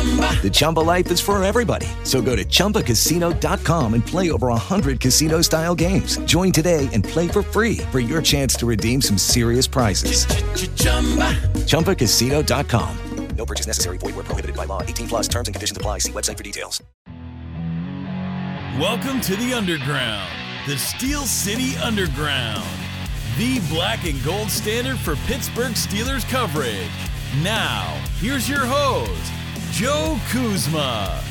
The Chumba life is for everybody. So go to ChumbaCasino.com and play over 100 casino style games. Join today and play for free for your chance to redeem some serious prizes. ChumbaCasino.com. No purchase necessary. Void where prohibited by law. 18 plus terms and conditions apply. See website for details. Welcome to the Underground, the Steel City Underground, the black and gold standard for Pittsburgh Steelers coverage. Now, here's your host, Joe Kuzma.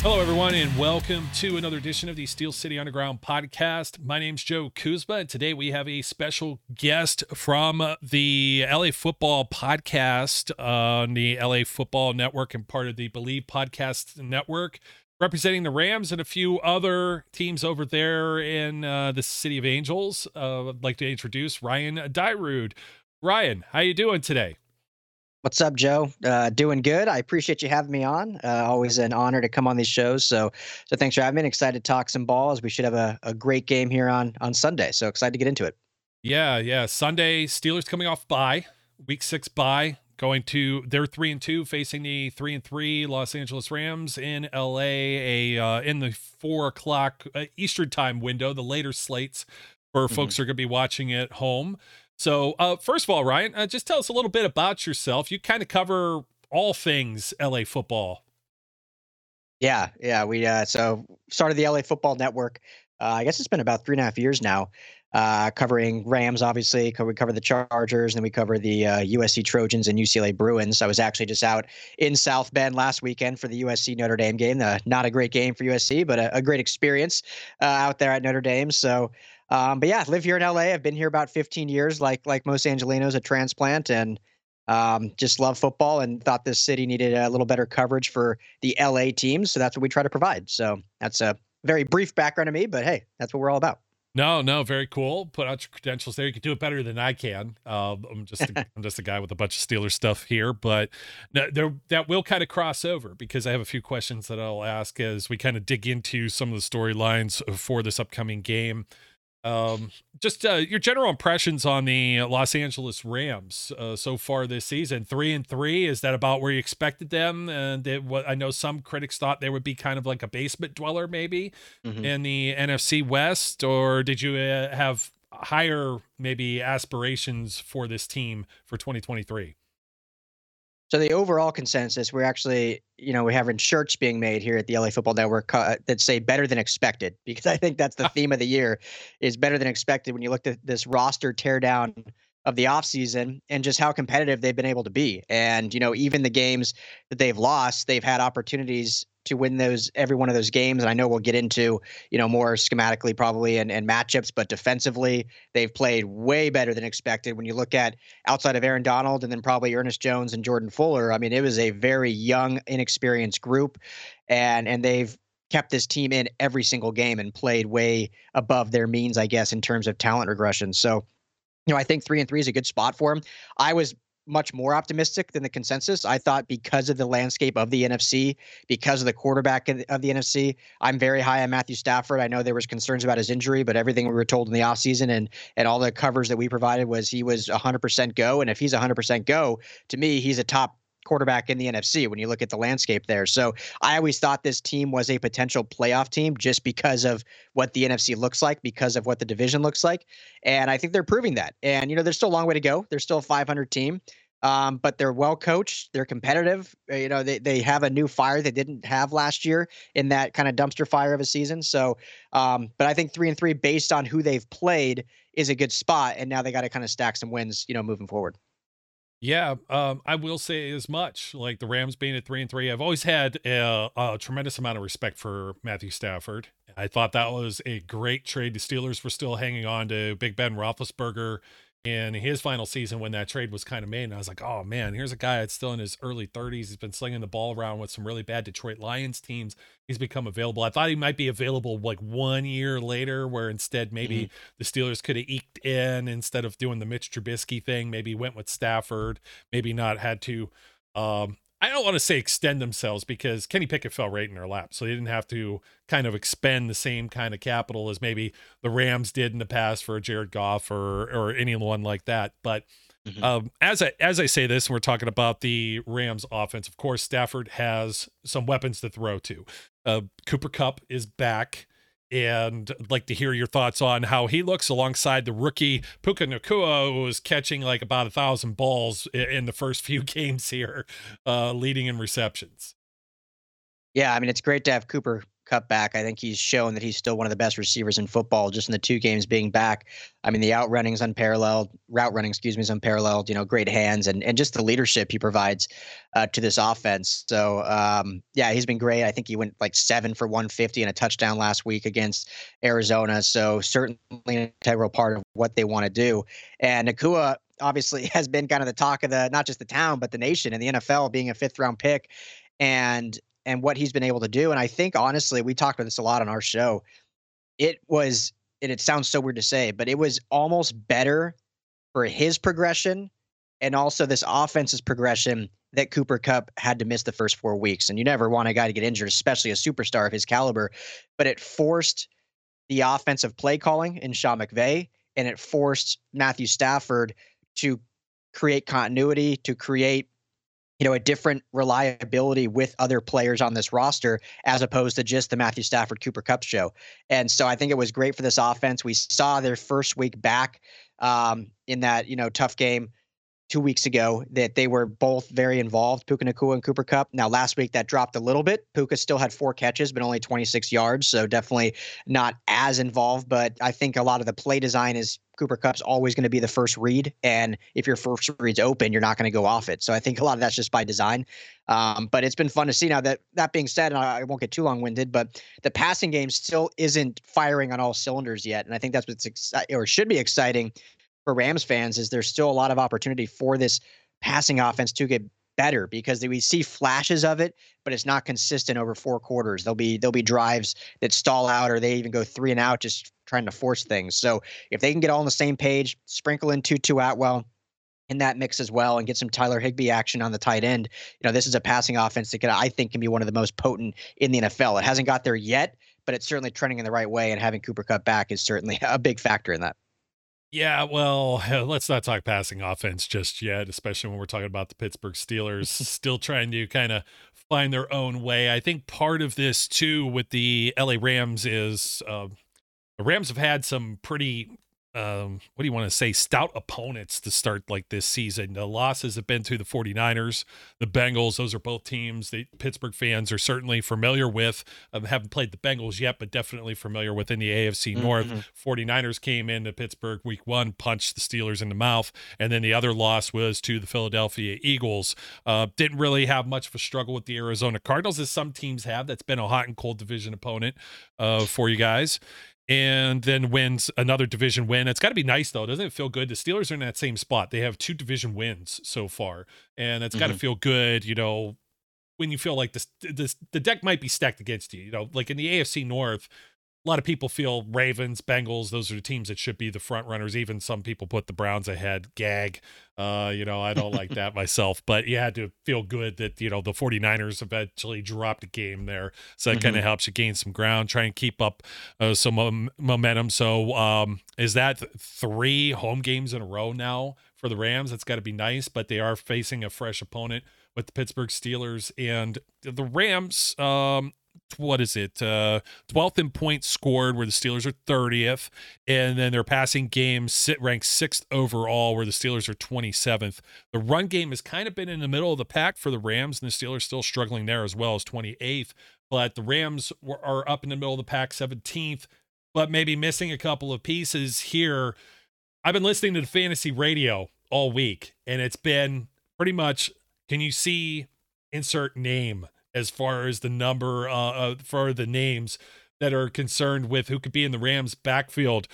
Hello, everyone, and welcome to another edition of the Steel City Underground podcast. My name's Joe Kuzma, and today we have a special guest from the LA Football Podcast on the LA Football Network and part of the Bleav Podcast Network, representing the Rams and a few other teams over there in uh, the City of Angels. Uh, I'd like to introduce Ryan Dyrud. Ryan, how you doing today? What's up, Joe? Uh, doing good. I appreciate you having me on. Uh, always an honor to come on these shows. So, so thanks for having me. Excited to talk some balls. We should have a, a great game here on on Sunday. So excited to get into it. Yeah, yeah. Sunday, Steelers coming off bye, week six bye, going to they're three and two, facing the three and three Los Angeles Rams in L.A. A uh, in the four o'clock uh, Eastern time window, the later slates for mm-hmm. folks who are going to be watching at home. So, uh, first of all, Ryan, uh, just tell us a little bit about yourself. You kind of cover all things LA football. Yeah, yeah. We uh, so started the LA Football Network. Uh, I guess it's been about three and a half years now, uh, covering Rams. Obviously, we cover the Chargers, and then we cover the USC uh, Trojans and UCLA Bruins. I was actually just out in South Bend last weekend for the USC Notre Dame game. not a great game for USC, but a, a great experience out there at Notre Dame. So. Um, but yeah, live here in LA. I've been here about 15 years, like like most Angelinos, a transplant, and um, just love football and thought this city needed a little better coverage for the LA teams. So that's what we try to provide. So that's a very brief background of me, but hey, that's what we're all about. No, no, very cool. Put out your credentials there. You can do it better than I can. Uh, I'm just a, I'm just a guy with a bunch of Steelers stuff here, but no, there that will kind of cross over because I have a few questions that I'll ask as we kind of dig into some of the storylines for this upcoming game. Um, just uh, your general impressions on the Los Angeles Rams uh, so far this season. Three and three. Is that about where you expected them? And it, what I know some critics thought they would be kind of like a basement dweller, maybe mm-hmm. in the NFC West. Or did you uh, have higher maybe aspirations for this team for 2023? So the overall consensus, we're actually, you know, we're having shirts being made here at the LA Football Network uh, that say "better than expected" because I think that's the theme of the year is better than expected. When you look at this roster teardown of the offseason and just how competitive they've been able to be, and you know, even the games that they've lost, they've had opportunities to win those every one of those games. And I know we'll get into you know more schematically probably and, and matchups, but defensively they've played way better than expected. When you look at outside of Aaron Donald and then probably Ernest Jones and Jordan Fuller, I mean it was a very young, inexperienced group, and and they've kept this team in every single game and played way above their means, I guess, in terms of talent regression. So you know, I think three and three is a good spot for him. I was much more optimistic than the consensus. I thought because of the landscape of the NFC, because of the quarterback of the, of the, NFC, I'm very high on Matthew Stafford. I know there was concerns about his injury, but everything we were told in the offseason and and all the covers that we provided was he was 100% go. And if he's 100% go, to me, he's a top quarterback in the NFC when you look at the landscape there. So I always thought this team was a potential playoff team just because of what the NFC looks like, because of what the division looks like. And I think they're proving that. And, you know, there's still a long way to go. They're still a 500 team. Um, but they're well coached. They're competitive. Uh, you know, they, they have a new fire they didn't have last year in that kind of dumpster fire of a season. So, um, but I think three and three based on who they've played is a good spot. And now they got to kind of stack some wins, you know, moving forward. Yeah, um, I will say as much. Like the Rams being at three and three, I've always had a, a, tremendous amount of respect for Matthew Stafford. I thought that was a great trade. The Steelers were still hanging on to Big Ben Roethlisberger in his final season when that trade was kind of made. And I was like, oh man, here's a guy that's still in his early 30s. He's been slinging the ball around with some really bad Detroit Lions teams. He's become available. I thought he might be available like one year later, where instead maybe mm-hmm. the Steelers could have eked in instead of doing the Mitch Trubisky thing. Maybe went with Stafford. Maybe not had to um, I don't want to say extend themselves because Kenny Pickett fell right in their lap. So they didn't have to kind of expend the same kind of capital as maybe the Rams did in the past for Jared Goff or or anyone like that. But mm-hmm. um, as I as I say this, and we're talking about the Rams offense, of course, Stafford has some weapons to throw to. Uh, Cooper Kupp is back and I'd like to hear your thoughts on how he looks alongside the rookie Puka Nacua, who was catching like about a thousand balls in the first few games here, uh, leading in receptions. Yeah, I mean it's great to have Cooper Kupp back. I think he's shown that he's still one of the best receivers in football just in the two games being back. I mean, the outrunning is unparalleled, route running, excuse me, is unparalleled, you know, great hands and, and just the leadership he provides uh, to this offense. So, um, yeah, he's been great. I think he went like seven for 150 and a touchdown last week against Arizona. So, certainly an integral part of what they want to do. And Nacua, obviously has been kind of the talk of the not just the town but the nation and the NFL being a fifth round pick and and what he's been able to do. And I think honestly, we talked about this a lot on our show. It was, and it sounds so weird to say, but it was almost better for his progression and also this offense's progression that Cooper Kupp had to miss the first four weeks. And you never want a guy to get injured, especially a superstar of his caliber. But it forced the offensive play calling in Sean McVay, and it forced Matthew Stafford to create continuity, to create you know, a different reliability with other players on this roster as opposed to just the Matthew Stafford Cooper Kupp show. And so I think it was great for this offense. We saw their first week back um, in that, you know, tough game two weeks ago that they were both very involved, Puka Nacua and Cooper Kupp. Now, last week that dropped a little bit. Puka still had four catches, but only 26 yards. So definitely not as involved. But I think a lot of the play design is Cooper Kupp's always going to be the first read. And if your first read's open, you're not going to go off it. So I think a lot of that's just by design. Um, but it's been fun to see now that that being said, and I, I won't get too long winded, but the passing game still isn't firing on all cylinders yet. And I think that's what's exciting or should be exciting for Rams fans is there's still a lot of opportunity for this passing offense to get better because we see flashes of it, but it's not consistent over four quarters. There'll be there'll be drives that stall out or they even go three and out just trying to force things. So if they can get all on the same page, sprinkle in Tutu Atwell in that mix as well and get some Tyler Higbee action on the tight end. You know, this is a passing offense that can, I think can be one of the most potent in the NFL. It hasn't got there yet, but it's certainly trending in the right way and having Cooper Kupp back is certainly a big factor in that. Yeah, well, let's not talk passing offense just yet, especially when we're talking about the Pittsburgh Steelers still trying to kind of find their own way. I think part of this too with the LA Rams is uh, the Rams have had some pretty um, what do you want to say, stout opponents to start like this season. The losses have been to the 49ers, the Bengals. Those are both teams that Pittsburgh fans are certainly familiar with. Um, haven't played the Bengals yet, but definitely familiar with in the AFC North. Mm-hmm. 49ers came into Pittsburgh week one, punched the Steelers in the mouth. And then the other loss was to the Philadelphia Eagles. Uh, didn't really have much of a struggle with the Arizona Cardinals, as some teams have. That's been a hot and cold division opponent uh, for you guys and then wins another division win. It's got to be nice though, doesn't it feel good? The Steelers are in that same spot. They have two division wins so far, and it's got to mm-hmm. feel good, you know, when you feel like this, this the deck might be stacked against you. You know, like in the AFC North, a lot of people feel Ravens, Bengals, those are the teams that should be the front runners. Even some people put the Browns ahead. Gag. Uh, you know, I don't like that myself, but you had to feel good that, you know, the 49ers eventually dropped a game there. So that mm-hmm. kind of helps you gain some ground, try and keep up uh, some um, momentum. So um, is that three home games in a row now for the Rams? That's got to be nice, but they are facing a fresh opponent with the Pittsburgh Steelers and the Rams. Um, what is it? Uh, 12th in points scored, where the Steelers are 30th, and then their passing game sit ranked sixth overall, where the Steelers are 27th. The run game has kind of been in the middle of the pack for the Rams, and the Steelers still struggling there as well as 28th. But the Rams were, are up in the middle of the pack, 17th, but maybe missing a couple of pieces here. I've been listening to the fantasy radio all week, and it's been pretty much. Can you see insert name as far as the number uh, uh for the names that are concerned with who could be in the Rams backfield?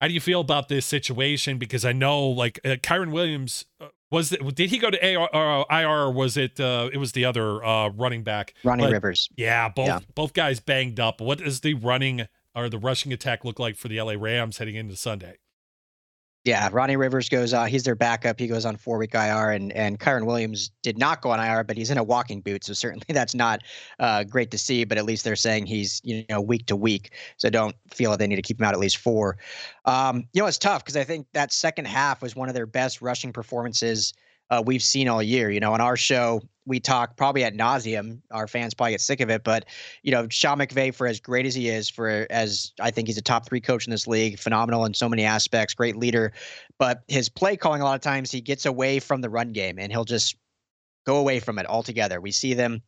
How do you feel about this situation? Because I know, like, uh, Kyren Williams uh, was it, did he go to AR, uh, IR or was it uh, it was the other uh, running back, Ronnie but, Rivers? Yeah, both yeah. both guys banged up. What does the running or the rushing attack look like for the LA Rams heading into Sunday? Yeah, Ronnie Rivers goes. Uh, he's their backup. He goes on four week IR, and and Kyren Williams did not go on IR, but he's in a walking boot, so certainly that's not uh, great to see. But at least they're saying he's you know week to week, so don't feel that they need to keep him out at least four. Um, you know, it's tough because I think that second half was one of their best rushing performances uh, we've seen all year. You know, on our show, we talk probably at nauseum. Our fans probably get sick of it, but you know, Sean McVay, for as great as he is, for as I think he's a top three coach in this league, phenomenal in so many aspects, great leader. But his play calling, a lot of times, he gets away from the run game and he'll just go away from it altogether. We see them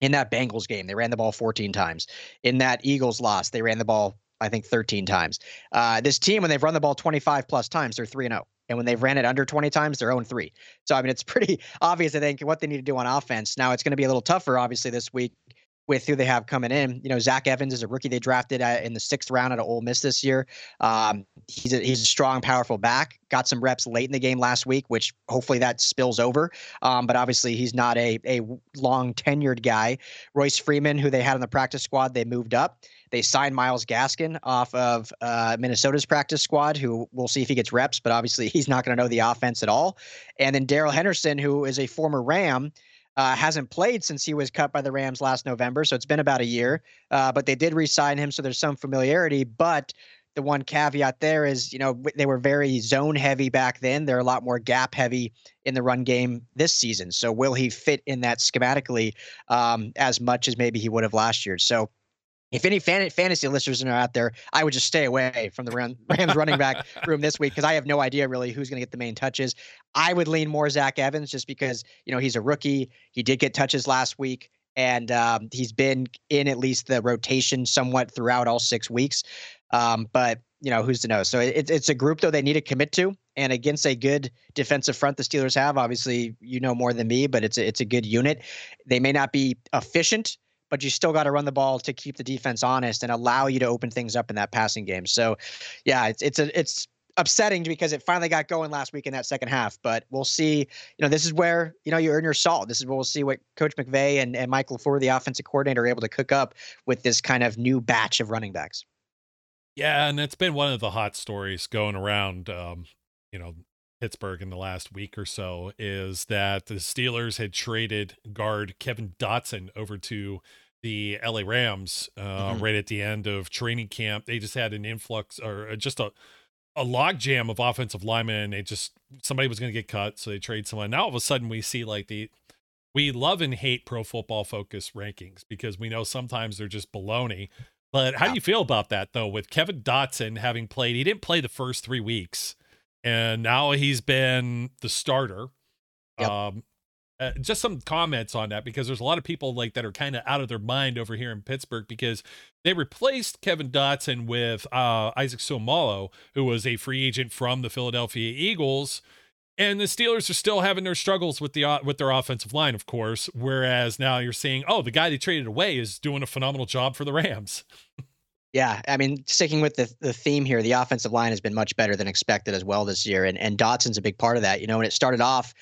in that Bengals game; they ran the ball 14 times. In that Eagles loss, they ran the ball I think 13 times. Uh, this team, when they've run the ball 25 plus times, they're 3 0. And when they've ran it under 20 times, they're 0 3. So, I mean, it's pretty obvious, I think, what they need to do on offense. Now, it's going to be a little tougher, obviously, this week with who they have coming in. You know, Zach Evans is a rookie they drafted uh, in the sixth round out of Ole Miss this year. Um, he's a, he's a strong, powerful back. Got some reps late in the game last week, which hopefully that spills over. Um, but obviously, he's not a a long tenured guy. Royce Freeman, who they had on the practice squad, they moved up. They signed Myles Gaskin off of uh, Minnesota's practice squad, who we'll see if he gets reps, but obviously he's not going to know the offense at all. And then Darrell Henderson, who is a former Ram, uh, hasn't played since he was cut by the Rams last November, so it's been about a year. Uh, but they did re-sign him, so there's some familiarity. But the one caveat there is, you know, they were very zone heavy back then. They're a lot more gap heavy in the run game this season. So will he fit in that schematically um, as much as maybe he would have last year? So if any fan- fantasy listeners are out there, I would just stay away from the Rams running back room this week because I have no idea really who's going to get the main touches. I would lean more Zach Evans just because you know he's a rookie. He did get touches last week, and um, he's been in at least the rotation somewhat throughout all six weeks. Um, but you know who's to know? So it, it's a group though they need to commit to, and against a good defensive front the Steelers have. Obviously, you know more than me, but it's a, it's a good unit. They may not be efficient but you still got to run the ball to keep the defense honest and allow you to open things up in that passing game. So, yeah, it's it's a it's upsetting because it finally got going last week in that second half. But we'll see. You know, this is where you know you earn your salt. This is where we'll see what Coach McVay and and Mike LaFleur, the offensive coordinator, are able to cook up with this kind of new batch of running backs. Yeah, and it's been one of the hot stories going around. Um, you know, Pittsburgh in the last week or so is that the Steelers had traded guard Kevin Dotson over to the LA Rams uh, mm-hmm. right at the end of training camp. They just had an influx or uh, just a a logjam of offensive linemen. And they just somebody was going to get cut, so they trade someone. Now all of a sudden we see like the we love and hate Pro Football Focus rankings because we know sometimes they're just baloney. But how do you feel about that though? With Kevin Dotson having played, he didn't play the first three weeks and now he's been the starter. Yep. Um, uh, just some comments on that because there's a lot of people like that are kind of out of their mind over here in Pittsburgh because they replaced Kevin Dotson with uh, Isaac Seumalo, who was a free agent from the Philadelphia Eagles. And the Steelers are still having their struggles with the uh, with their offensive line, of course. Whereas now you're seeing, oh, the guy they traded away is doing a phenomenal job for the Rams. Yeah, I mean, sticking with the the theme here, the offensive line has been much better than expected as well this year, and and Dotson's a big part of that. You know, when it started off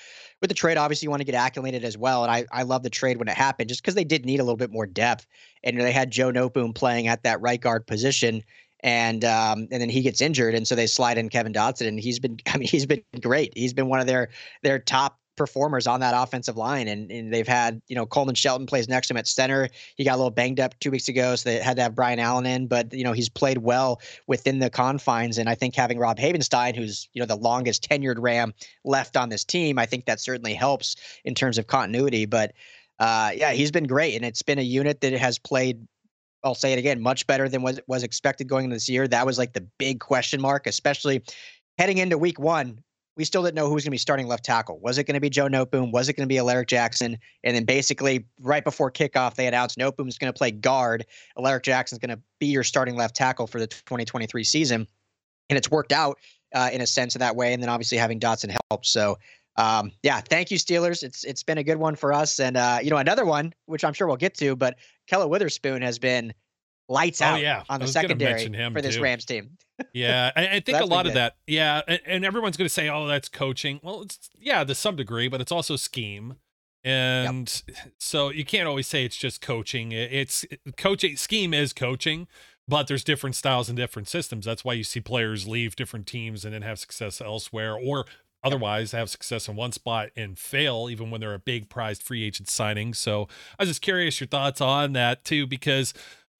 with the trade, obviously you want to get acclimated as well, and I I love the trade when it happened, just because they did need a little bit more depth, and they had Joe Noteboom playing at that right guard position, and um, and then he gets injured, and so they slide in Kevin Dotson, and he's been, I mean, he's been great. He's been one of their their top performers on that offensive line. And, and, they've had, you know, Coleman Shelton plays next to him at center. He got a little banged up two weeks ago, so they had to have Brian Allen in, but, you know, he's played well within the confines. And I think having Rob Havenstein, who's, you know, the longest tenured Ram left on this team, I think that certainly helps in terms of continuity. But uh, yeah, he's been great. And it's been a unit that has played I'll say it again, much better than what was expected going into this year. That was like the big question mark, especially heading into week one we still didn't know who was going to be starting left tackle. Was it going to be Joe Noteboom? Was it going to be Alaric Jackson? And then basically right before kickoff, they announced Noteboom's going to play guard. Alaric Jackson is going to be your starting left tackle for the 2023 season. And it's worked out uh, in a sense of that way. And then obviously having Dotson help. So um, yeah, thank you, Steelers. It's it's been a good one for us. And uh, you know, another one, which I'm sure we'll get to, but Ahkello Witherspoon has been lights Oh, out yeah. on the secondary for this too. Rams team. Yeah, I, I think a lot of that. Yeah, and, and everyone's going to say, "Oh, that's coaching." Well, it's yeah, to some degree, but it's also scheme, and so you can't always say it's just coaching. It- It's coaching. Scheme is coaching, but there's different styles and different systems. That's why you see players leave different teams and then have success elsewhere, or otherwise have success in one spot and fail, even when they're a big prized free agent signing. So I was just curious your thoughts on that too, because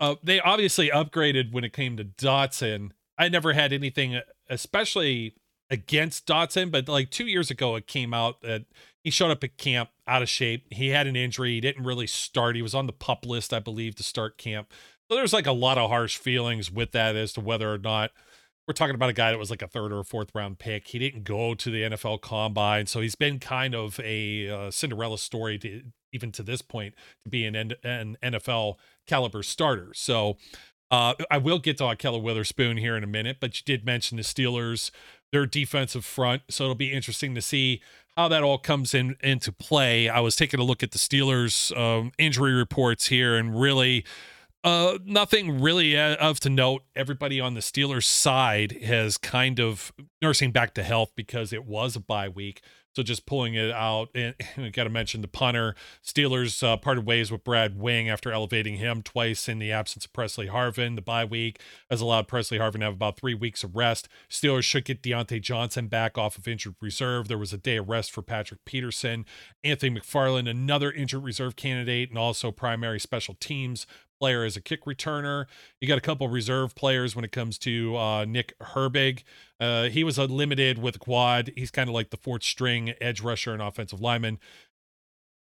uh, they obviously upgraded when it came to Dotson. I never had anything, especially against Dotson, but like two years ago, it came out that he showed up at camp out of shape. He had an injury. He didn't really start. He was on the pup list, I believe, to start camp. So there's like a lot of harsh feelings with that as to whether or not we're talking about a guy that was like a third or fourth round pick. He didn't go to the NFL combine. So he's been kind of a uh, Cinderella story to even to this point to be an, an NFL caliber starter. So uh, I will get to Ahkello Witherspoon here in a minute, but you did mention the Steelers, their defensive front. So it'll be interesting to see how that all comes in into play. I was taking a look at the Steelers um, injury reports here, and really, uh, nothing really uh, of to note. Everybody on the Steelers side has kind of nursing back to health because it was a bye week. So just pulling it out, and we got to mention the punter. Steelers uh, parted ways with Brad Wing after elevating him twice in the absence of Presley Harvin. The bye week has allowed Presley Harvin to have about three weeks of rest. Steelers should get Diontae Johnson back off of injured reserve. There was a day of rest for Patrick Peterson. Anthony McFarland, another injured reserve candidate, and also primary special teams player as a kick returner. You got a couple reserve players when it comes to uh, Nick Herbig. Uh, he was unlimited with quad. He's kind of like the fourth string edge rusher and offensive lineman.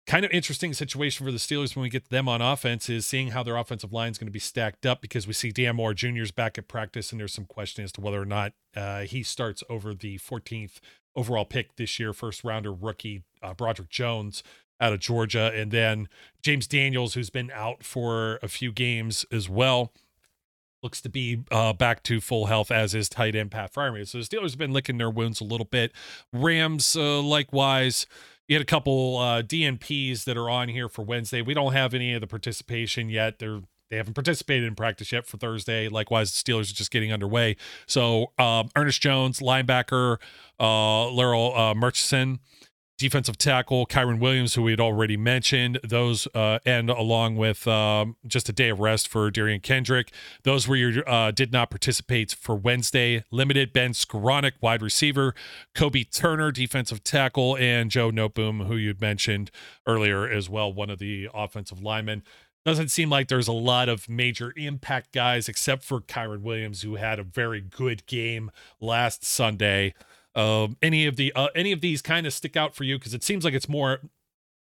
Kind of interesting situation for the Steelers when we get them on offense is seeing how their offensive line is going to be stacked up because we see Dan Moore Jr.'s back at practice, and there's some question as to whether or not uh, he starts over the 14th overall pick this year, first rounder rookie uh, Broderick Jones out of Georgia, and then James Daniels, who's been out for a few games as well, looks to be uh, back to full health, as is tight end Pat Freiermuth. So the Steelers have been licking their wounds a little bit. Rams, uh, likewise. You had a couple uh, DNPs that are on here for Wednesday. We don't have any of the participation yet. They're they haven't participated in practice yet for Thursday. Likewise, the Steelers are just getting underway. So um, Ernest Jones, linebacker, uh, Larrell uh, Murchison, defensive tackle Kyren Williams, who we had already mentioned. Those uh, and along with um, just a day of rest for Derion Kendrick. Those were your uh, did not participate for Wednesday. Limited Ben Skowronek, wide receiver, Kobie Turner, defensive tackle, and Joe Noteboom, who you'd mentioned earlier as well, one of the offensive linemen. Doesn't seem like there's a lot of major impact guys except for Kyren Williams, who had a very good game last Sunday. Um, any of the uh, any of these kind of stick out for you because it seems like it's more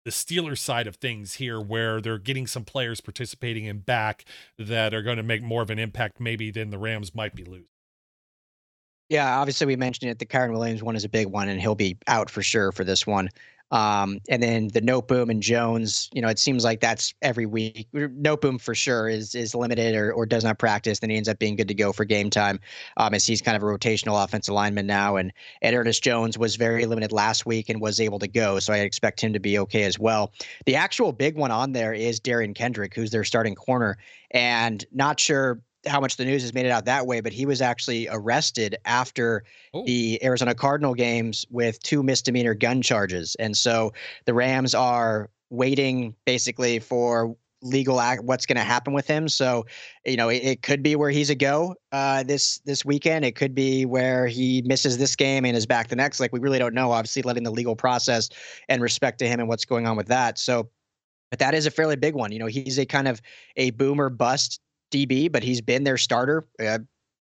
the Steelers side of things here, where they're getting some players participating in back that are going to make more of an impact maybe than the Rams might be losing. Yeah, obviously we mentioned it. The Kyren Williams one is a big one, and he'll be out for sure for this one. Um, and then the Noteboom and Jones, you know, it seems like that's every week. Noteboom for sure is is limited or, or does not practice. Then he ends up being good to go for game time, um, as he's kind of a rotational offensive lineman now. And and Ernest Jones was very limited last week and was able to go, so I expect him to be okay as well. The actual big one on there is Derion Kendrick, who's their starting corner, and not sure how much the news has made it out that way, but he was actually arrested after Oh. the Arizona Cardinal games with two misdemeanor gun charges. And so the Rams are waiting basically for legal act what's going to happen with him. So you know it, it could be where he's a go uh this this weekend. It could be where he misses this game and is back the next. Like we really don't know obviously letting the legal process and respect to him and what's going on with that. So but that is a fairly big one. You know he's a kind of a boomer bust DB, but he's been their starter uh,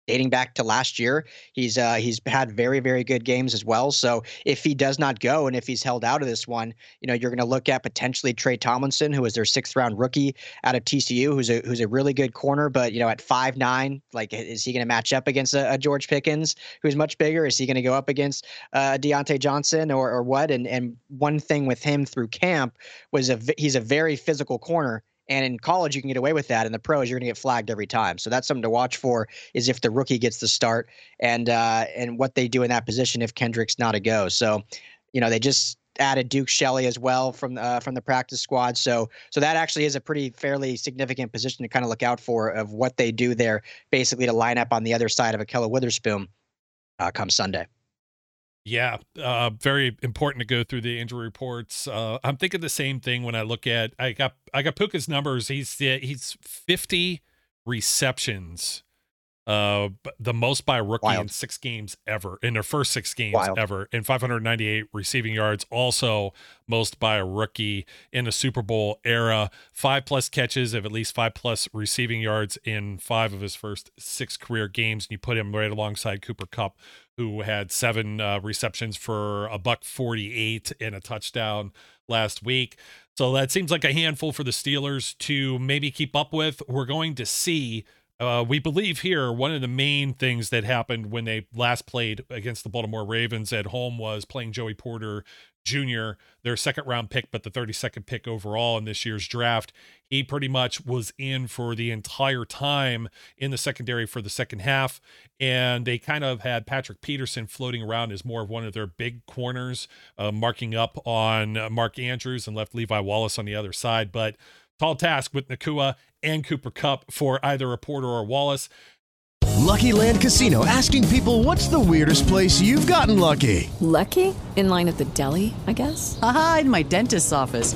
dating back to last year. He's uh, he's had very very good games as well. So if he does not go and if he's held out of this one, you know you're going to look at potentially Tre Tomlinson, who is their sixth round rookie out of TCU, who's a who's a really good corner, but you know at five nine, like is he going to match up against a, a George Pickens, who's much bigger? Is he going to go up against uh, Diontae Johnson or or what? And and one thing with him through camp was a he's a very physical corner And in college, you can get away with that. In the pros, you're going to get flagged every time. So that's something to watch for. Is if the rookie gets the start and uh, and what they do in that position if Kendrick's not a go. So, you know, they just added Duke Shelley as well from uh, from the practice squad. So so that actually is a pretty fairly significant position to kind of look out for of what they do there, basically to line up on the other side of Ahkello Witherspoon uh, come Sunday. Yeah, uh, very important to go through the injury reports. Uh, I'm thinking the same thing when I look at I got I got Puka's numbers. He's he's 50 receptions uh the most by a rookie Wild. in six games ever in their first six games Wild. ever in 598 receiving yards also most by a rookie in the super bowl era five plus catches of at least five plus receiving yards in five of his first six career games and you put him right alongside Cooper Kupp who had seven uh, receptions for a buck 48 and a touchdown last week so that seems like a handful for the steelers to maybe keep up with we're going to see uh, we believe here one of the main things that happened when they last played against the Baltimore Ravens at home was playing Joey Porter Jr., their second round pick, but the 32nd pick overall in this year's draft. He pretty much was in for the entire time in the secondary for the second half. And they kind of had Patrick Peterson floating around as more of one of their big corners, uh, marking up on Mark Andrews and left Levi Wallace on the other side. But Tall task with Nacua and Cooper Kupp for either a Porter or Wallace. Lucky Land Casino asking people what's the weirdest place you've gotten lucky? Lucky? In line at the deli, I guess? Aha, in my dentist's office.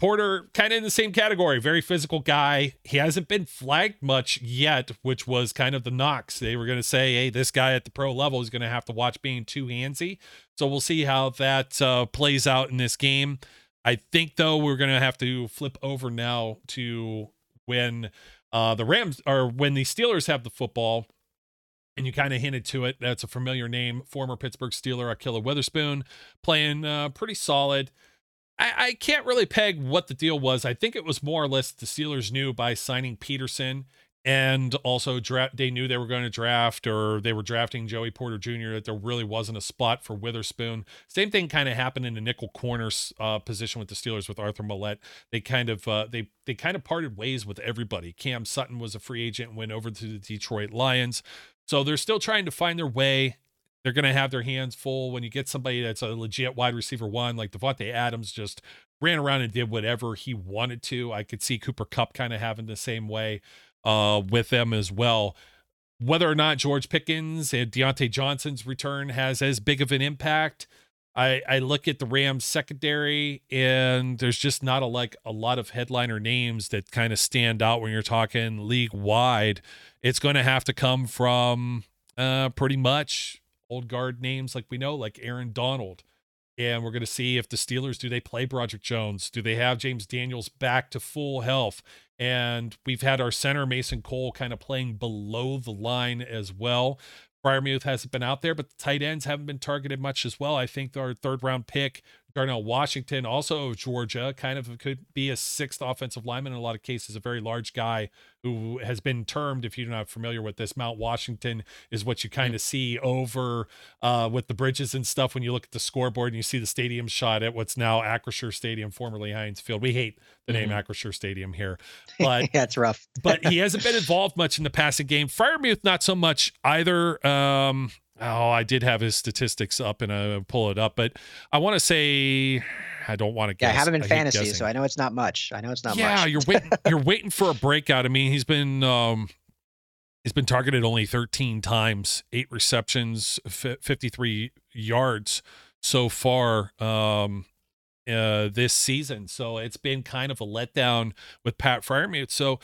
Porter, kind of in the same category, very physical guy. He hasn't been flagged much yet, which was kind of the knocks. They were going to say, hey, this guy at the pro level is going to have to watch being too handsy. So we'll see how that uh, plays out in this game. I think, though, we're going to have to flip over now to when uh, the Rams or when the Steelers have the football. And you kind of hinted to it. That's a familiar name. Former Pittsburgh Steeler, Ahkello Witherspoon, playing uh, pretty solid. I, I can't really peg what the deal was. I think it was more or less the Steelers knew by signing Peterson and also draft they knew they were going to draft or they were drafting Joey Porter Jr. that there really wasn't a spot for Witherspoon. Same thing kind of happened in the nickel corner uh, position with the Steelers with Arthur Maulet. They kind of uh, they they kind of parted ways with everybody. Cam Sutton was a free agent, went over to the Detroit Lions. So they're still trying to find their way. They're going to have their hands full when you get somebody that's a legit wide receiver one, like Davante Adams just ran around and did whatever he wanted to. I could see Cooper Kupp kind of having the same way uh, with them as well. Whether or not George Pickens and Diontae Johnson's return has as big of an impact, I, I look at the Rams secondary and there's just not a like a lot of headliner names that kind of stand out when you're talking league wide. It's going to have to come from uh, pretty much old guard names like we know, like Aaron Donald. And we're going to see if the Steelers do they play Broderick Jones? Do they have James Daniels back to full health? And we've had our center Mason Cole kind of playing below the line as well. Freiermuth hasn't been out there, but the tight ends haven't been targeted much as well. I think our third round pick Darnell Washington, also of Georgia, kind of could be a sixth offensive lineman in a lot of cases, a very large guy who has been termed, if you're not familiar with this, Mount Washington is what you kind of see over uh, with the bridges and stuff when you look at the scoreboard and you see the stadium shot at what's now Acrisure Stadium, formerly Heinz Field. We hate the name mm-hmm. Acrisure Stadium here, but yeah, it's rough. but he hasn't been involved much in the passing game. Freiermuth, not so much either. Um, Oh, I did have his statistics up and I pull it up, but I want to say I don't want to guess. Yeah, I have him in I fantasy, so I know it's not much. I know it's not yeah, much. Yeah, you're waiting. you're waiting for a breakout. I mean, he's been um, he's been targeted only 13 times, eight receptions, 53 yards so far um, uh, this season. So it's been kind of a letdown with Pat Freiermuth. So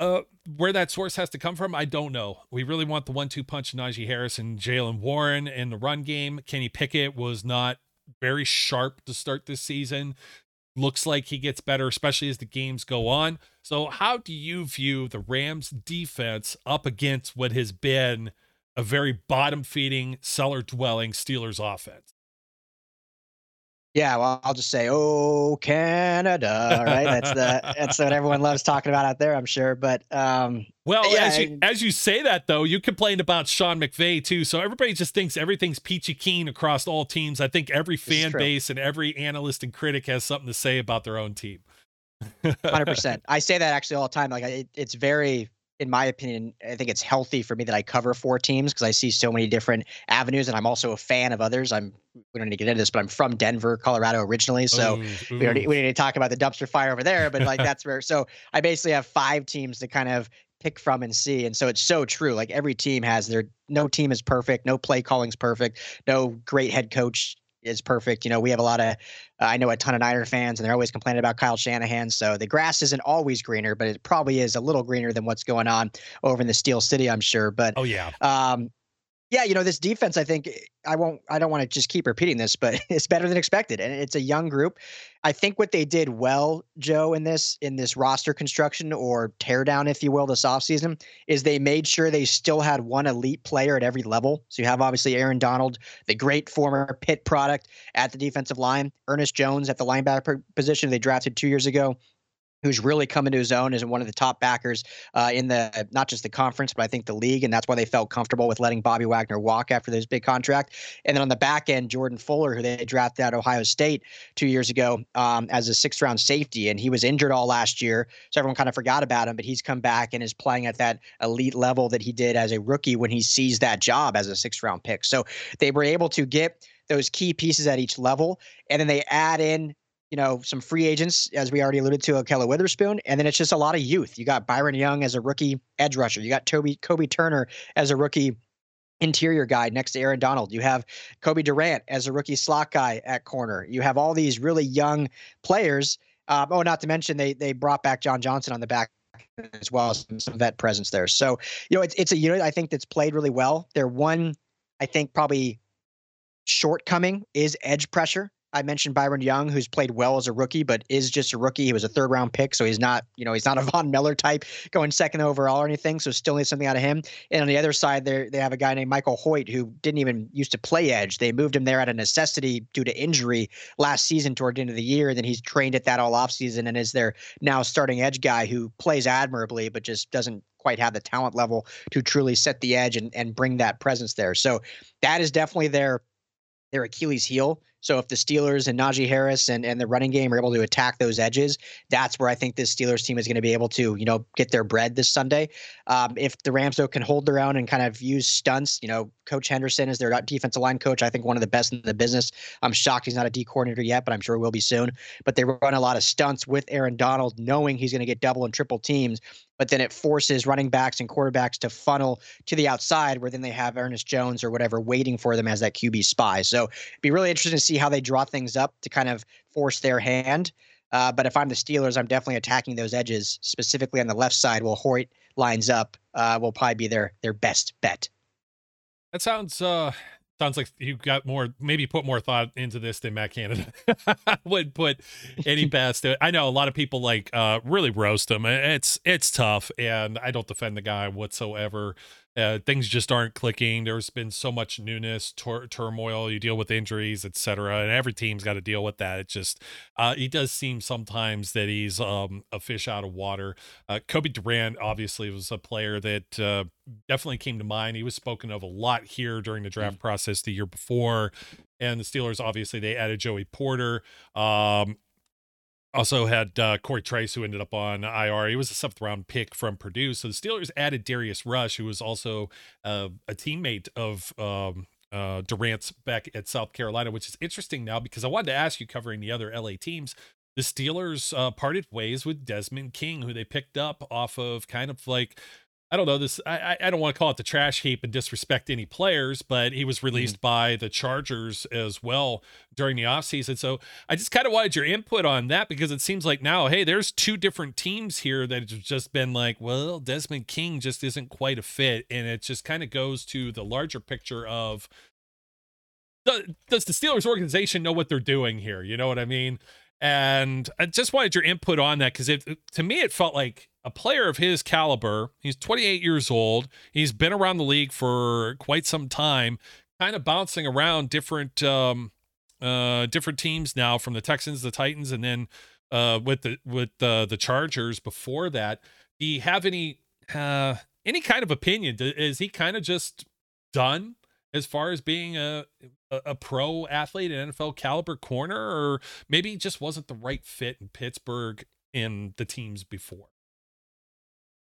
uh, where that source has to come from, I don't know. We really want the one-two punch Najee Harris and Jaylen Warren in the run game. Kenny Pickett was not very sharp to start this season. Looks like he gets better, especially as the games go on. So, how do you view the Rams' defense up against what has been a very bottom-feeding, cellar-dwelling Steelers offense? Yeah, well, I'll just say, "Oh, Canada!" Right? That's the that's what everyone loves talking about out there, I'm sure. But um, well, yeah, as you as you say that though, you complained about Sean McVay too. So everybody just thinks everything's peachy keen across all teams. I think every fan base and every analyst and critic has something to say about their own team. Hundred percent. I say that actually all the time. Like it, it's very in my opinion, I think it's healthy for me that I cover four teams because I see so many different avenues, and I'm also a fan of others. I'm we don't need to get into this, but I'm from Denver, Colorado originally, so ooh, ooh. we don't need, we need to talk about the dumpster fire over there. But like that's where so I basically have five teams to kind of pick from and see, and so it's so true. Like every team has their no team is perfect, no play calling's perfect, no great head coach is perfect. You know, we have a lot of, uh, I know a ton of Niner fans, and they're always complaining about Kyle Shanahan. So the grass isn't always greener, but it probably is a little greener than what's going on over in the Steel City, I'm sure. But oh yeah, um, yeah, you know, this defense, I think eh, I won't, I don't want to just keep repeating this, but it's better than expected. And it's a young group. I think what they did well, Joe, in this, in this roster construction or teardown, if you will, this offseason is they made sure they still had one elite player at every level. So you have obviously Aaron Donald, the great former Pitt product at the defensive line, Ernest Jones at the linebacker position they drafted two years ago who's really come into his own as one of the top backers uh, in the not just the conference but I think the league, and that's why they felt comfortable with letting Bobby Wagner walk after this big contract. And then on the back end, Jordan Fuller, who they drafted at Ohio State two years ago um, as a sixth round safety, and he was injured all last year, so everyone kind of forgot about him. But he's come back and is playing at that elite level that he did as a rookie when he seized that job as a sixth round pick. So they were able to get those key pieces at each level, and then they add in you know, some free agents, as we already alluded to, Ahkello Witherspoon, and then it's just a lot of youth. You got Byron Young as a rookie edge rusher. You got Toby Kobie Turner as a rookie interior guy next to Aaron Donald. You have Cobie Durant as a rookie slot guy at corner. You have all these really young players. Um, oh, not to mention they they brought back John Johnson on the back as well as some, some vet presence there. So you know, it's it's a unit I think that's played really well. Their one, I think, probably shortcoming is edge pressure. I mentioned Byron Young, who's played well as a rookie, but is just a rookie. He was a third round pick, so he's not, you know, he's not a Von Miller type going second overall or anything. So still needs something out of him. And on the other side, there they have a guy named Michael Hoyt who didn't even used to play edge. They moved him there out of necessity due to injury last season toward the end of the year. And then he's trained at that all offseason and is their now starting edge guy who plays admirably, but just doesn't quite have the talent level to truly set the edge and, and bring that presence there. So that is definitely their their Achilles heel. So if the Steelers and Najee Harris and, and the running game are able to attack those edges, that's where I think this Steelers team is going to be able to, you know, get their bread this Sunday. Um, if the Rams though can hold their own and kind of use stunts, you know, Coach Henderson is their defensive line coach. I think one of the best in the business. I'm shocked he's not a D coordinator yet, but I'm sure he will be soon. But they run a lot of stunts with Aaron Donald, knowing he's going to get double and triple teams. But then it forces running backs and quarterbacks to funnel to the outside, where then they have Ernest Jones or whatever waiting for them as that QB spy. So it'd be really interesting to see how they draw things up to kind of force their hand. Uh, but if I'm the Steelers, I'm definitely attacking those edges, specifically on the left side. While Hoyt lines up, uh, will probably be their their best bet. That sounds uh sounds like you got more maybe put more thought into this than Matt Canada would put any past it. I know a lot of people like uh really roast him. It's it's tough and I don't defend the guy whatsoever. Uh, things just aren't clicking. There's been so much newness, tur- turmoil. You deal with injuries, etc., and every team's got to deal with that. It just, uh, it does seem sometimes that he's um, a fish out of water. Uh, Cobie Durant obviously was a player that uh, definitely came to mind. He was spoken of a lot here during the draft mm-hmm. process the year before, and the Steelers obviously they added Joey Porter. Um, also had uh, Cory Trice, who ended up on IR. He was a seventh round pick from Purdue. So the Steelers added Darius Rush, who was also uh, a teammate of um, uh, Durant's back at South Carolina, which is interesting now because I wanted to ask you, covering the other LA teams, the Steelers uh, parted ways with Desmond King, who they picked up off of kind of like I don't know this. I I don't want to call it the trash heap and disrespect any players, but he was released mm by the Chargers as well during the offseason. So I just kind of wanted your input on that because it seems like now, hey, there's two different teams here that have just been like, well, Desmond King just isn't quite a fit, and it just kind of goes to the larger picture of does the Steelers organization know what they're doing here? You know what I mean? And I just wanted your input on that because to me it felt like a player of his caliber. He's 28 years old. He's been around the league for quite some time, kind of bouncing around different um, uh, different teams now from the Texans, the Titans, and then uh, with the with the the Chargers before that. Do you have any uh, any kind of opinion? Is he kind of just done as far as being a, a, a pro athlete, an NFL caliber corner, or maybe just wasn't the right fit in Pittsburgh in the teams before?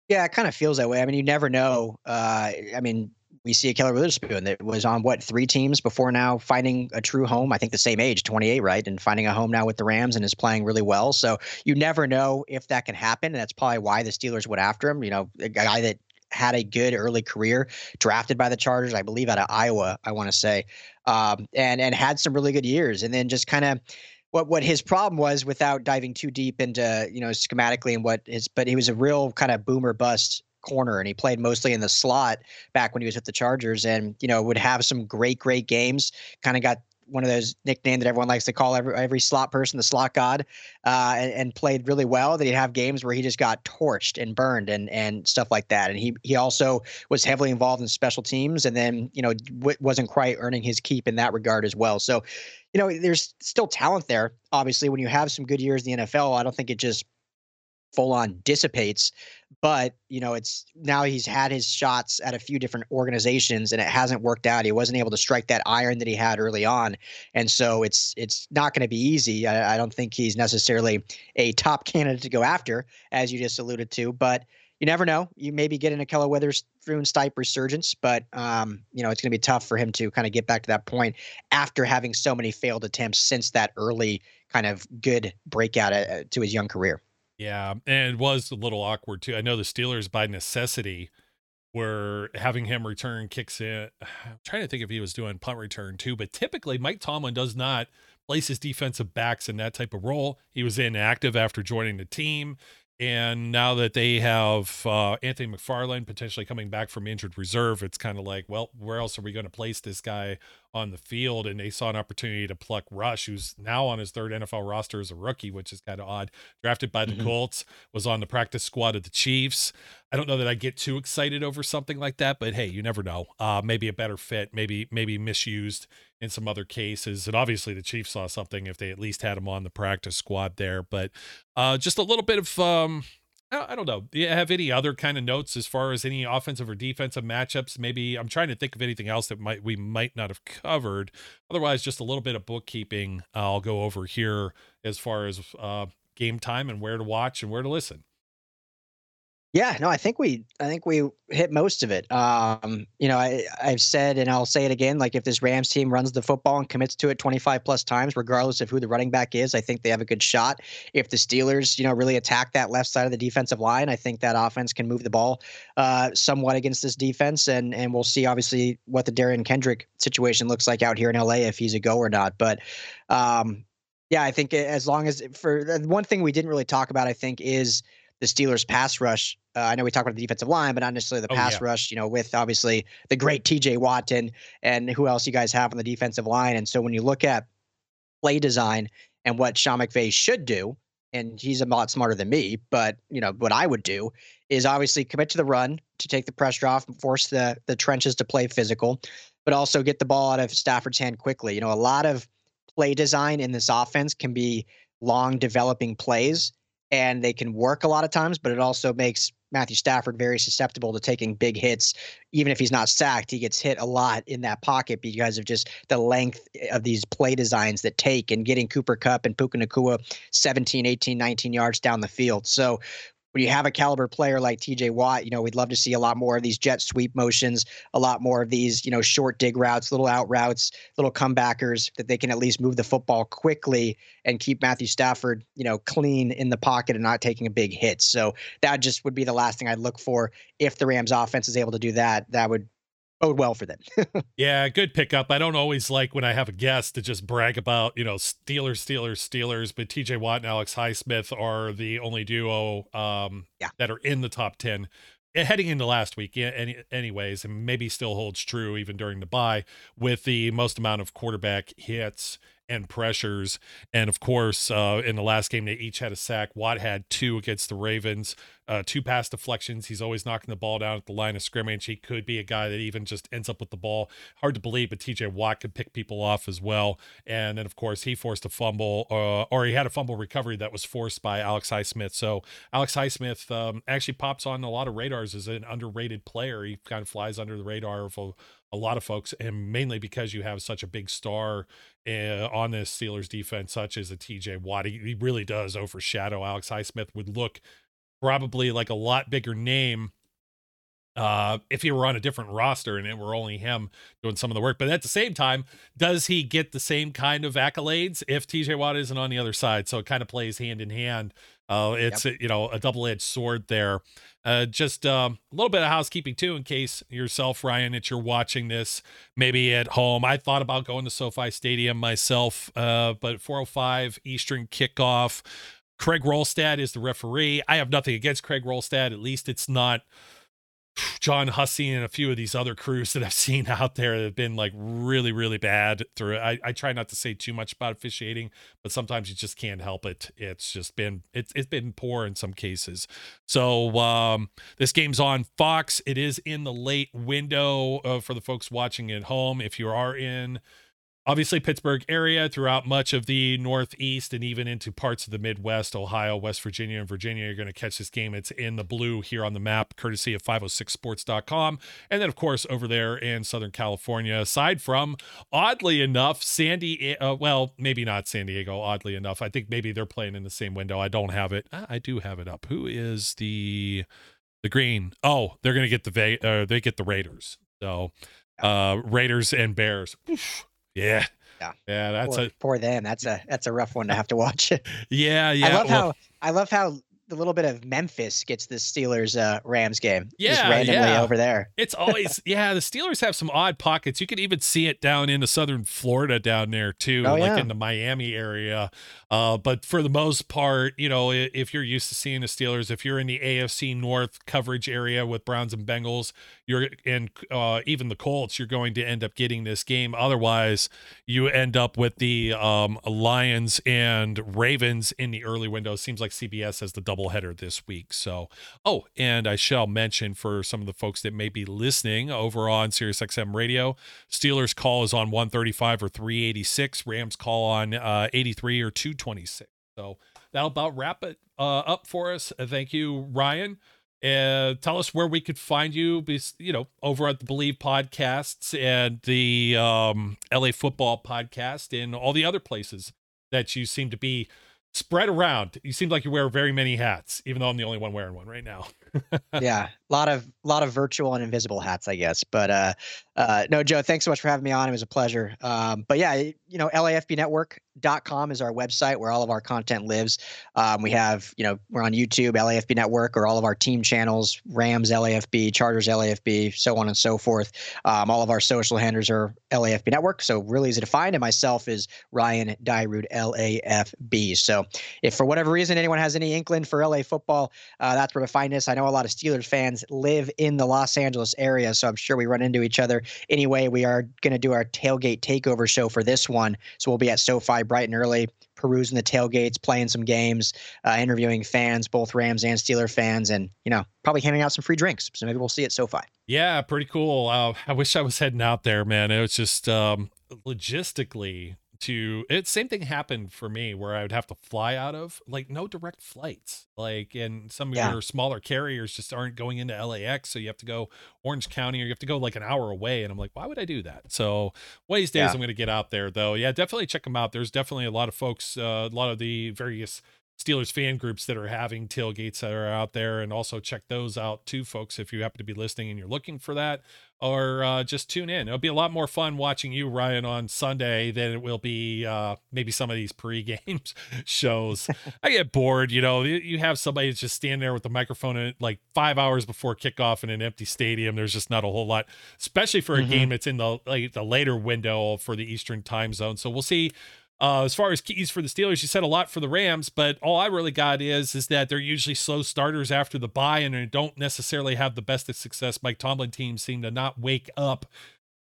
Yeah, it kind of feels that way. I mean, you never know. Uh, I mean, we see a Ahkello Witherspoon that was on what three teams before now, finding a true home. I think the same age, 28, right, and finding a home now with the Rams and is playing really well. So you never know if that can happen, and that's probably why the Steelers went after him. You know, a guy that had a good early career, drafted by the Chargers, I believe, out of Iowa, I want to say, um, and and had some really good years, and then just kind of what what his problem was without diving too deep into you know schematically and what is, but he was a real kind of boomer bust corner and he played mostly in the slot back when he was with the Chargers and you know would have some great great games kind of got one of those nicknames that everyone likes to call every every slot person the slot god, uh, and, and, played really well. That he'd have games where he just got torched and burned and and stuff like that. And he he also was heavily involved in special teams, and then you know w- wasn't quite earning his keep in that regard as well. So, you know, there's still talent there. Obviously, when you have some good years in the NFL, I don't think it just full on dissipates but you know it's now he's had his shots at a few different organizations and it hasn't worked out. He wasn't able to strike that iron that he had early on and so it's it's not going to be easy. I, I, don't think he's necessarily a top candidate to go after as you just alluded to but you never know. You maybe get in Ahkello Witherspoon type resurgence but um, you know it's going to be tough for him to kind of get back to that point after having so many failed attempts since that early kind of good breakout uh, to his young career yeah, and it was a little awkward too. I know the Steelers by necessity were having him return kicks in. I'm trying to think if he was doing punt return too, but typically Mike Tomlin does not place his defensive backs in that type of role. He was inactive after joining the team. And now that they have uh, Anthony McFarland potentially coming back from injured reserve, it's kind of like, well, where else are we going to place this guy on the field? And they saw an opportunity to pluck Rush, who's now on his third NFL roster as a rookie, which is kind of odd. Drafted by the mm-hmm. Colts, was on the practice squad of the Chiefs. I don't know that I get too excited over something like that, but hey, you never know. Uh, maybe a better fit, maybe maybe misused in some other cases. And obviously, the Chiefs saw something if they at least had him on the practice squad there. But uh, just a little bit of. Um, I don't know. Do you have any other kind of notes as far as any offensive or defensive matchups? Maybe I'm trying to think of anything else that might we might not have covered. Otherwise, just a little bit of bookkeeping. I'll go over here as far as uh, game time and where to watch and where to listen. Yeah, no, I think we I think we hit most of it. Um, you know, I I've said and I'll say it again, like if this Rams team runs the football and commits to it 25 plus times, regardless of who the running back is, I think they have a good shot. If the Steelers, you know, really attack that left side of the defensive line, I think that offense can move the ball uh, somewhat against this defense. And and we'll see obviously what the Derion Kendrick situation looks like out here in LA if he's a go or not. But um, yeah, I think as long as for one thing we didn't really talk about, I think is the Steelers pass rush. Uh, I know we talked about the defensive line, but not necessarily the oh, pass yeah. rush, you know, with obviously the great TJ Watt and, and who else you guys have on the defensive line. And so when you look at play design and what Sean McVay should do, and he's a lot smarter than me, but you know, what I would do is obviously commit to the run to take the pressure off and force the the trenches to play physical, but also get the ball out of Stafford's hand quickly. You know, a lot of play design in this offense can be long developing plays and they can work a lot of times, but it also makes Matthew Stafford very susceptible to taking big hits. Even if he's not sacked, he gets hit a lot in that pocket because of just the length eh, of these play designs that take and getting Cooper Kupp and Puka Nacua 17, 18, 19 yards down the field. So when you have a caliber player like TJ Watt, you know, we'd love to see a lot more of these jet sweep motions, a lot more of these, you know, short dig routes, little out routes, little comebackers that they can at least move the football quickly and keep Matthew Stafford, you know, clean in the pocket and not taking a big hit. So that just would be the last thing I'd look for if the Rams offense is able to do that. That would bode well for them. yeah, good pickup. I don't always like when I have a guest to just brag about, you know, Steelers, Steelers, Steelers, but TJ Watt and Alex Highsmith are the only duo um, yeah. that are in the top 10 eh, heading into last week any, anyways and maybe still holds true even during the bye with the most amount of quarterback hits and pressures. And of course, uh, in the last game, they each had a sack. Watt had two against the Ravens, uh, two pass deflections. He's always knocking the ball down at the line of scrimmage. He could be a guy that even just ends up with the ball. Hard to believe, but TJ Watt could pick people off as well. And then, of course, he forced a fumble, uh, or he had a fumble recovery that was forced by Alex Highsmith. So Alex Highsmith um, actually pops on a lot of radars as an underrated player. He kind of flies under the radar of a, a lot of folks, and mainly because you have such a big star uh, on this Steelers defense, such as a TJ Watt. He, he really does overshadow Alex Highsmith. Would look probably like a lot bigger name uh if he were on a different roster and it were only him doing some of the work but at the same time does he get the same kind of accolades if TJ Watt isn't on the other side so it kind of plays hand in hand uh it's yep. you know a double-edged sword there. Uh just um a little bit of housekeeping too in case yourself Ryan that you're watching this maybe at home. I thought about going to SoFi Stadium myself uh but 405 Eastern kickoff. Craig Wrolstad is the referee. I have nothing against Craig Wrolstad at least it's not John Hussey and a few of these other crews that I've seen out there that have been like really, really bad through. I, I try not to say too much about officiating, but sometimes you just can't help it. It's just been it's it's been poor in some cases. So um, this game's on Fox. It is in the late window uh, for the folks watching at home. If you are in obviously Pittsburgh area throughout much of the Northeast and even into parts of the Midwest, Ohio, West Virginia, and Virginia. You're going to catch this game. It's in the blue here on the map, courtesy of 506sports.com. And then, of course, over there in Southern California, aside from, oddly enough, Sandy, uh, well, maybe not San Diego, oddly enough. I think maybe they're playing in the same window. I don't have it. I do have it up. Who is the the green? Oh, they're going to get the uh, they get the Raiders. So, uh, Raiders and Bears. Oof yeah. Yeah. Yeah, that's for, a for them. That's a that's a rough one to have to watch. yeah, yeah. I love well, how I love how the little bit of Memphis gets the Steelers uh, Rams game. Yeah, just randomly yeah. over there. It's always yeah. The Steelers have some odd pockets. You can even see it down into southern Florida down there too, Oh, like yeah. in the Miami area. Uh, but for the most part, you know, if you're used to seeing the Steelers, if you're in the AFC North coverage area with Browns and Bengals, you're and uh, even the Colts, you're going to end up getting this game. Otherwise, you end up with the um, Lions and Ravens in the early window. Seems like CBS has the doubleheader this week. So, oh, and I shall mention for some of the folks that may be listening over on SiriusXM Radio, Steelers call is on 135 or 386. Rams call on uh, 83 or 226. So that'll about wrap it uh, up for us. Thank you, Ryan. Uh, tell us where we could find you, you know, over at the Bleav podcasts and the um, LA Football podcast and all the other places that you seem to be spread around. You seem like you wear very many hats, even though I'm the only one wearing one right now. yeah, lot of lot of virtual and invisible hats, I guess. But uh, uh, no, Joe, thanks so much for having me on. It was a pleasure. Um, but yeah, you know, lafbnetwork.com is our website where all of our content lives. Um, we have, you know, we're on YouTube, LAFB Network, or all of our team channels, Rams, LAFB, Chargers, LAFB, so on and so forth. Um, all of our social handlers are LAFB Network, so really easy to find. And myself is Ryan Dyrud, LAFB. So if for whatever reason anyone has any inkling for LA football, uh, that's where to find us. I know a lot of Steelers fans live in the Los Angeles area, so I'm sure we run into each other. Anyway, we are going to do our tailgate takeover show for this one. So we'll be at SoFi bright and early, perusing the tailgates, playing some games, uh, interviewing fans, both Rams and Steeler fans, and, you know, probably handing out some free drinks. So maybe we'll see at SoFi. Yeah, pretty cool. Uh, I wish I was heading out there, man. It was just um, logistically to it. Same thing happened for me where I would have to fly out of like no direct flights. Like, and some of Yeah. your smaller carriers just aren't going into LAX, so you have to go Orange County or you have to go like an hour away. And I'm like, why would I do that? So one of these days Yeah. I'm going to get out there though. Yeah, definitely check them out. There's definitely a lot of folks, uh, a lot of the various Steelers fan groups that are having tailgates that are out there, and also check those out too, folks. If you happen to be listening and you're looking for that, or uh, just tune in. It'll be a lot more fun watching you, Ryan, on Sunday than it will be uh, maybe some of these pre-game shows. I get bored, you know. You have somebody that's just standing there with the microphone at like five hours before kickoff in an empty stadium. There's just not a whole lot, especially for a Mhm. game that's in the like the later window for the Eastern time zone. So we'll see. Uh, as far as keys for the Steelers, you said a lot for the Rams, but all I really got is is that they're usually slow starters after the bye and don't necessarily have the best of success. Mike Tomlin teams seem to not wake up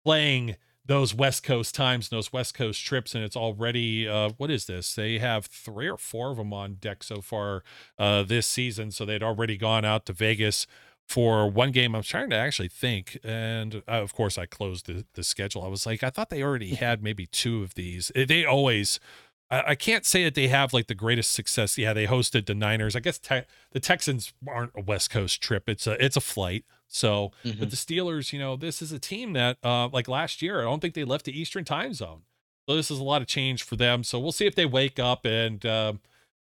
playing those West Coast times, those West Coast trips, and it's already uh, what is this? They have three or four of them on deck so far uh, this season. So they'd already gone out to Vegas for one game. I'm trying to actually think, and uh, of course I closed the the schedule. I was like, I thought they already had maybe two of these. They always. I, I can't say that they have like the greatest success. Yeah, they hosted the Niners. I guess te- the Texans aren't a West Coast trip. It's a it's a flight. So, Mm-hmm. but the Steelers, you know, this is a team that, uh, like last year, I don't think they left the Eastern time zone. So this is a lot of change for them. So we'll see if they wake up and um,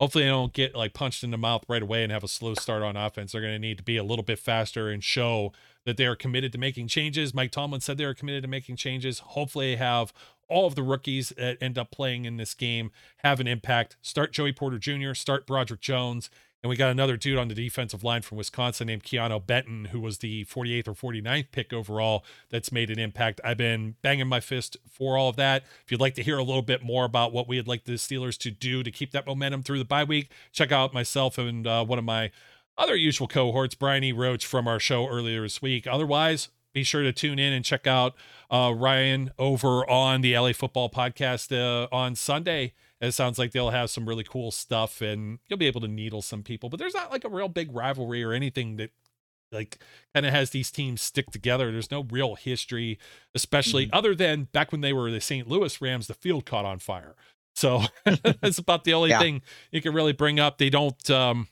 hopefully they don't get like punched in the mouth right away and have a slow start on offense. They're going to need to be a little bit faster and show that they are committed to making changes. Mike Tomlin said they are committed to making changes. Hopefully, they have all of the rookies that end up playing in this game have an impact. Start Joey Porter Jr., start Broderick Jones. And we got another dude on the defensive line from Wisconsin named Keanu Benton, who was the 48th or 49th pick overall, that's made an impact. I've been banging my fist for all of that. If you'd like to hear a little bit more about what we'd like the Steelers to do to keep that momentum through the bye week, check out myself and uh, one of my other usual cohorts, Brian E. Roach from our show earlier this week. Otherwise, be sure to tune in and check out uh, Ryan over on the LA Football Podcast uh, on Sunday. It sounds like they'll have some really cool stuff and you'll be able to needle some people, but there's not like a real big rivalry or anything that like kind of has these teams stick together. There's no real history, especially other than back when they were the St. Louis Rams, the field caught on fire. So that's about the only Yeah. thing you can really bring up. They don't um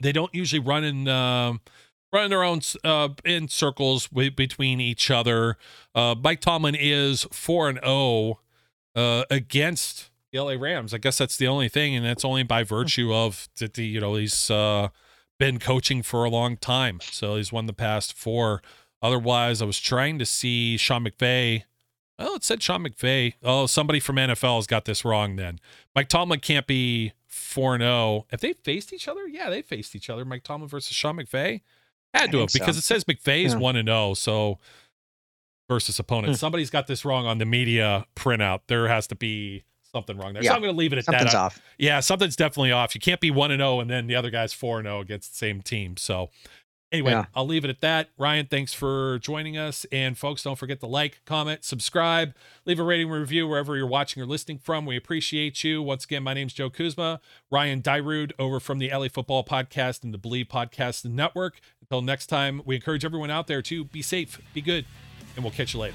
they don't usually run in um run their own uh in circles wi- between each other. Uh Mike Tomlin is 4 and 0 uh against the LA Rams. I guess that's the only thing and that's only by virtue of that the you know he's uh been coaching for a long time. So he's won the past four. Otherwise, I was trying to see Sean McVay. Well, it said Sean McVay. Oh, somebody from NFL has got this wrong then. Mike Tomlin can't be 4 0. Have they faced each other? Yeah, they faced each other. Mike Tomlin versus Sean McVay? Had to have think so. because it says McVay is 1 and 0. So versus opponent. Hmm. Somebody's got this wrong on the media printout. There has to be something wrong there. Yeah, So I'm going to leave it at something's that. Off. Yeah, something's definitely off. You can't be 1 and 0 and then the other guy's 4 and 0 against the same team. So anyway, Yeah. I'll leave it at that. Ryan, thanks for joining us. And folks, don't forget to like, comment, subscribe, leave a rating review wherever you're watching or listening from. We appreciate you. Once again, my name's Joe Kuzma, Ryan Dyrud over from the LA Football Podcast and the Bleav Podcast Network. Until next time, we encourage everyone out there to be safe, be good, and we'll catch you later.